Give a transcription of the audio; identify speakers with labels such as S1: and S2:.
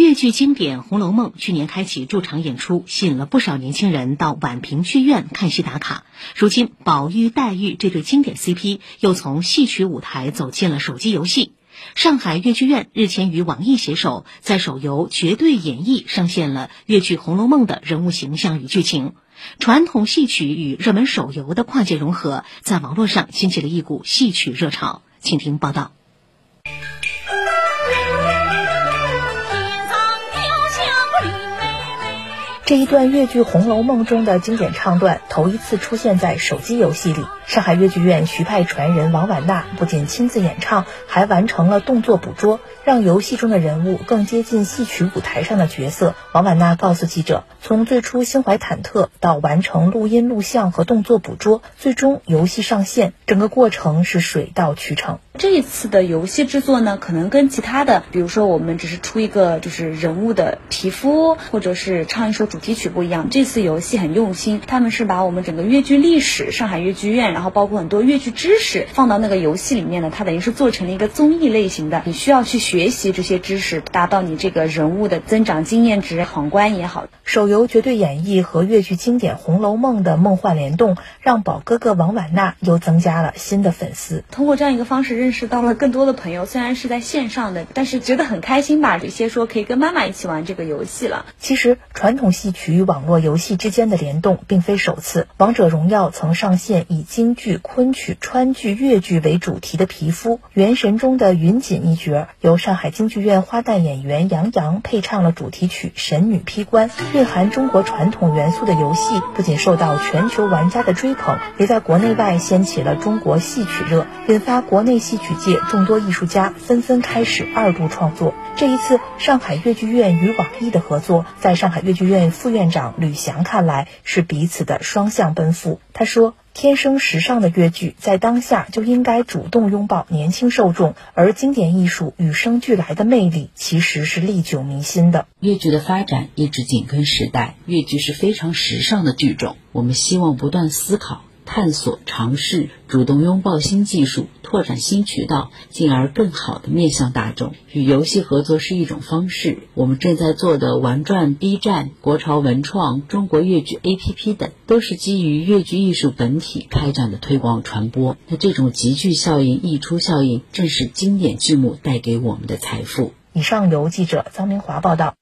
S1: 粤剧经典《红楼梦》去年开启驻场演出，吸引了不少年轻人到宛平剧院看戏打卡。如今，宝玉黛玉这对经典 CP 又从戏曲舞台走进了手机游戏。上海越剧院日前与网易携手，在手游《绝对演绎》上线了越剧《红楼梦》的人物形象与剧情。传统戏曲与热门手游的跨界融合，在网络上掀起了一股戏曲热潮。请听报道。
S2: 这一段粤剧《红楼梦》中的经典唱段，头一次出现在手机游戏里。上海越剧院徐派传人王婉娜不仅亲自演唱，还完成了动作捕捉，让游戏中的人物更接近戏曲舞台上的角色。王婉娜告诉记者，从最初心怀忐忑到完成录音录像和动作捕捉，最终游戏上线，整个过程是水到渠成。
S3: 这一次的游戏制作呢，可能跟其他的，比如说我们只是出一个就是人物的皮肤，或者是唱一首主题曲不一样。这次游戏很用心，他们是把我们整个越剧历史、上海越剧院。然后包括很多越剧知识放到那个游戏里面呢，它等于是做成了一个综艺类型的，你需要去学习这些知识，达到你这个人物的增长经验值，闯关也好。
S2: 手游绝对演绎和越剧经典《红楼梦》的梦幻联动，让宝哥哥王婉娜又增加了新的粉丝。
S3: 通过这样一个方式认识到了更多的朋友，虽然是在线上的，但是觉得很开心吧。有些说可以跟妈妈一起玩这个游戏了。
S2: 其实传统戏曲与网络游戏之间的联动并非首次，《王者荣耀》曾上线以京剧、昆曲、川剧、越剧为主题的皮肤，《原神》中的云锦一角由上海京剧院花旦演员杨洋配唱了主题曲《神女劈关》，蕴含中国传统元素的游戏不仅受到全球玩家的追捧，也在国内外掀起了中国戏曲热，引发国内戏曲界众多艺术家纷纷开始二度创作。这一次，上海越剧院与网易的合作，在上海越剧院副院长吕翔看来是彼此的双向奔赴。他说。天生时尚的越剧在当下就应该主动拥抱年轻受众，而经典艺术与生俱来的魅力其实是历久弥新的。
S4: 越剧的发展一直紧跟时代，越剧是非常时尚的剧种，我们希望不断思考。探索、尝试、主动拥抱新技术，拓展新渠道，进而更好的面向大众。与游戏合作是一种方式。我们正在做的玩转 B 站、国潮文创、中国粤剧 APP 等，都是基于粤剧艺术本体开展的推广传播。那这种集聚效应、溢出效应，正是经典剧目带给我们的财富。
S2: 以上由记者张明华报道。